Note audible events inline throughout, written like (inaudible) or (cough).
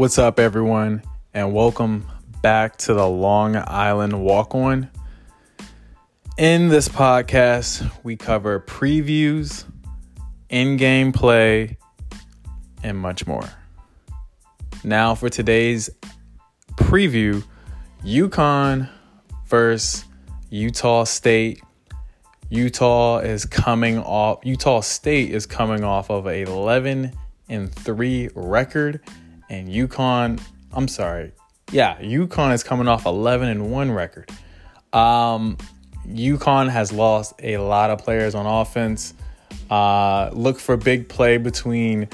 What's up, everyone, and welcome back to the Long Island Walk On. In this podcast, we cover previews, in game play, and much more. Now, for today's preview UConn versus Utah State. Utah is coming off, Utah State is coming off of a 11 and 3 record and UConn, I'm sorry. Yeah, UConn is coming off 11 and 1 record. Um, UConn has lost a lot of players on offense. Uh, look for big play between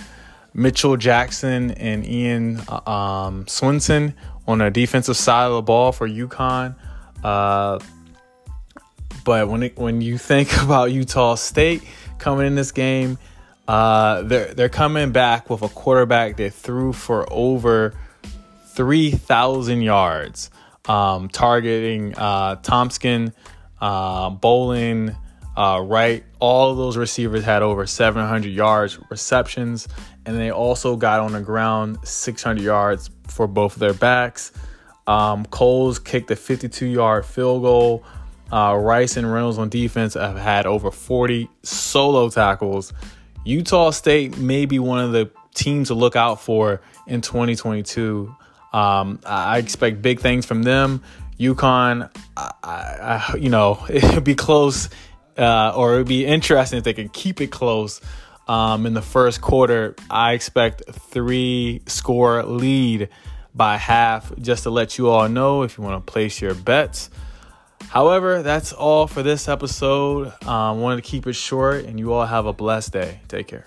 Mitchell Jackson and Ian um, Swinson on the defensive side of the ball for UConn. Uh, but when it, when you think (laughs) about Utah State coming in this game, uh, they're they're coming back with a quarterback that threw for over three thousand yards, um, targeting uh, Thompson, uh, Bowling, uh, Wright. All of those receivers had over seven hundred yards receptions, and they also got on the ground six hundred yards for both of their backs. Um, Coles kicked a fifty-two yard field goal. Uh, Rice and Reynolds on defense have had over 40 solo tackles Utah State may be one of the teams to look out for in 2022. Um, I expect big things from them. UConn, I, I, you know, (laughs) it'd be close, uh, or it'd be interesting if they can keep it close. Um, in the first quarter, I expect three score lead by half. Just to let you all know, if you want to place your bets. However, that's all for this episode. Um, wanted to keep it short, and you all have a blessed day. Take care.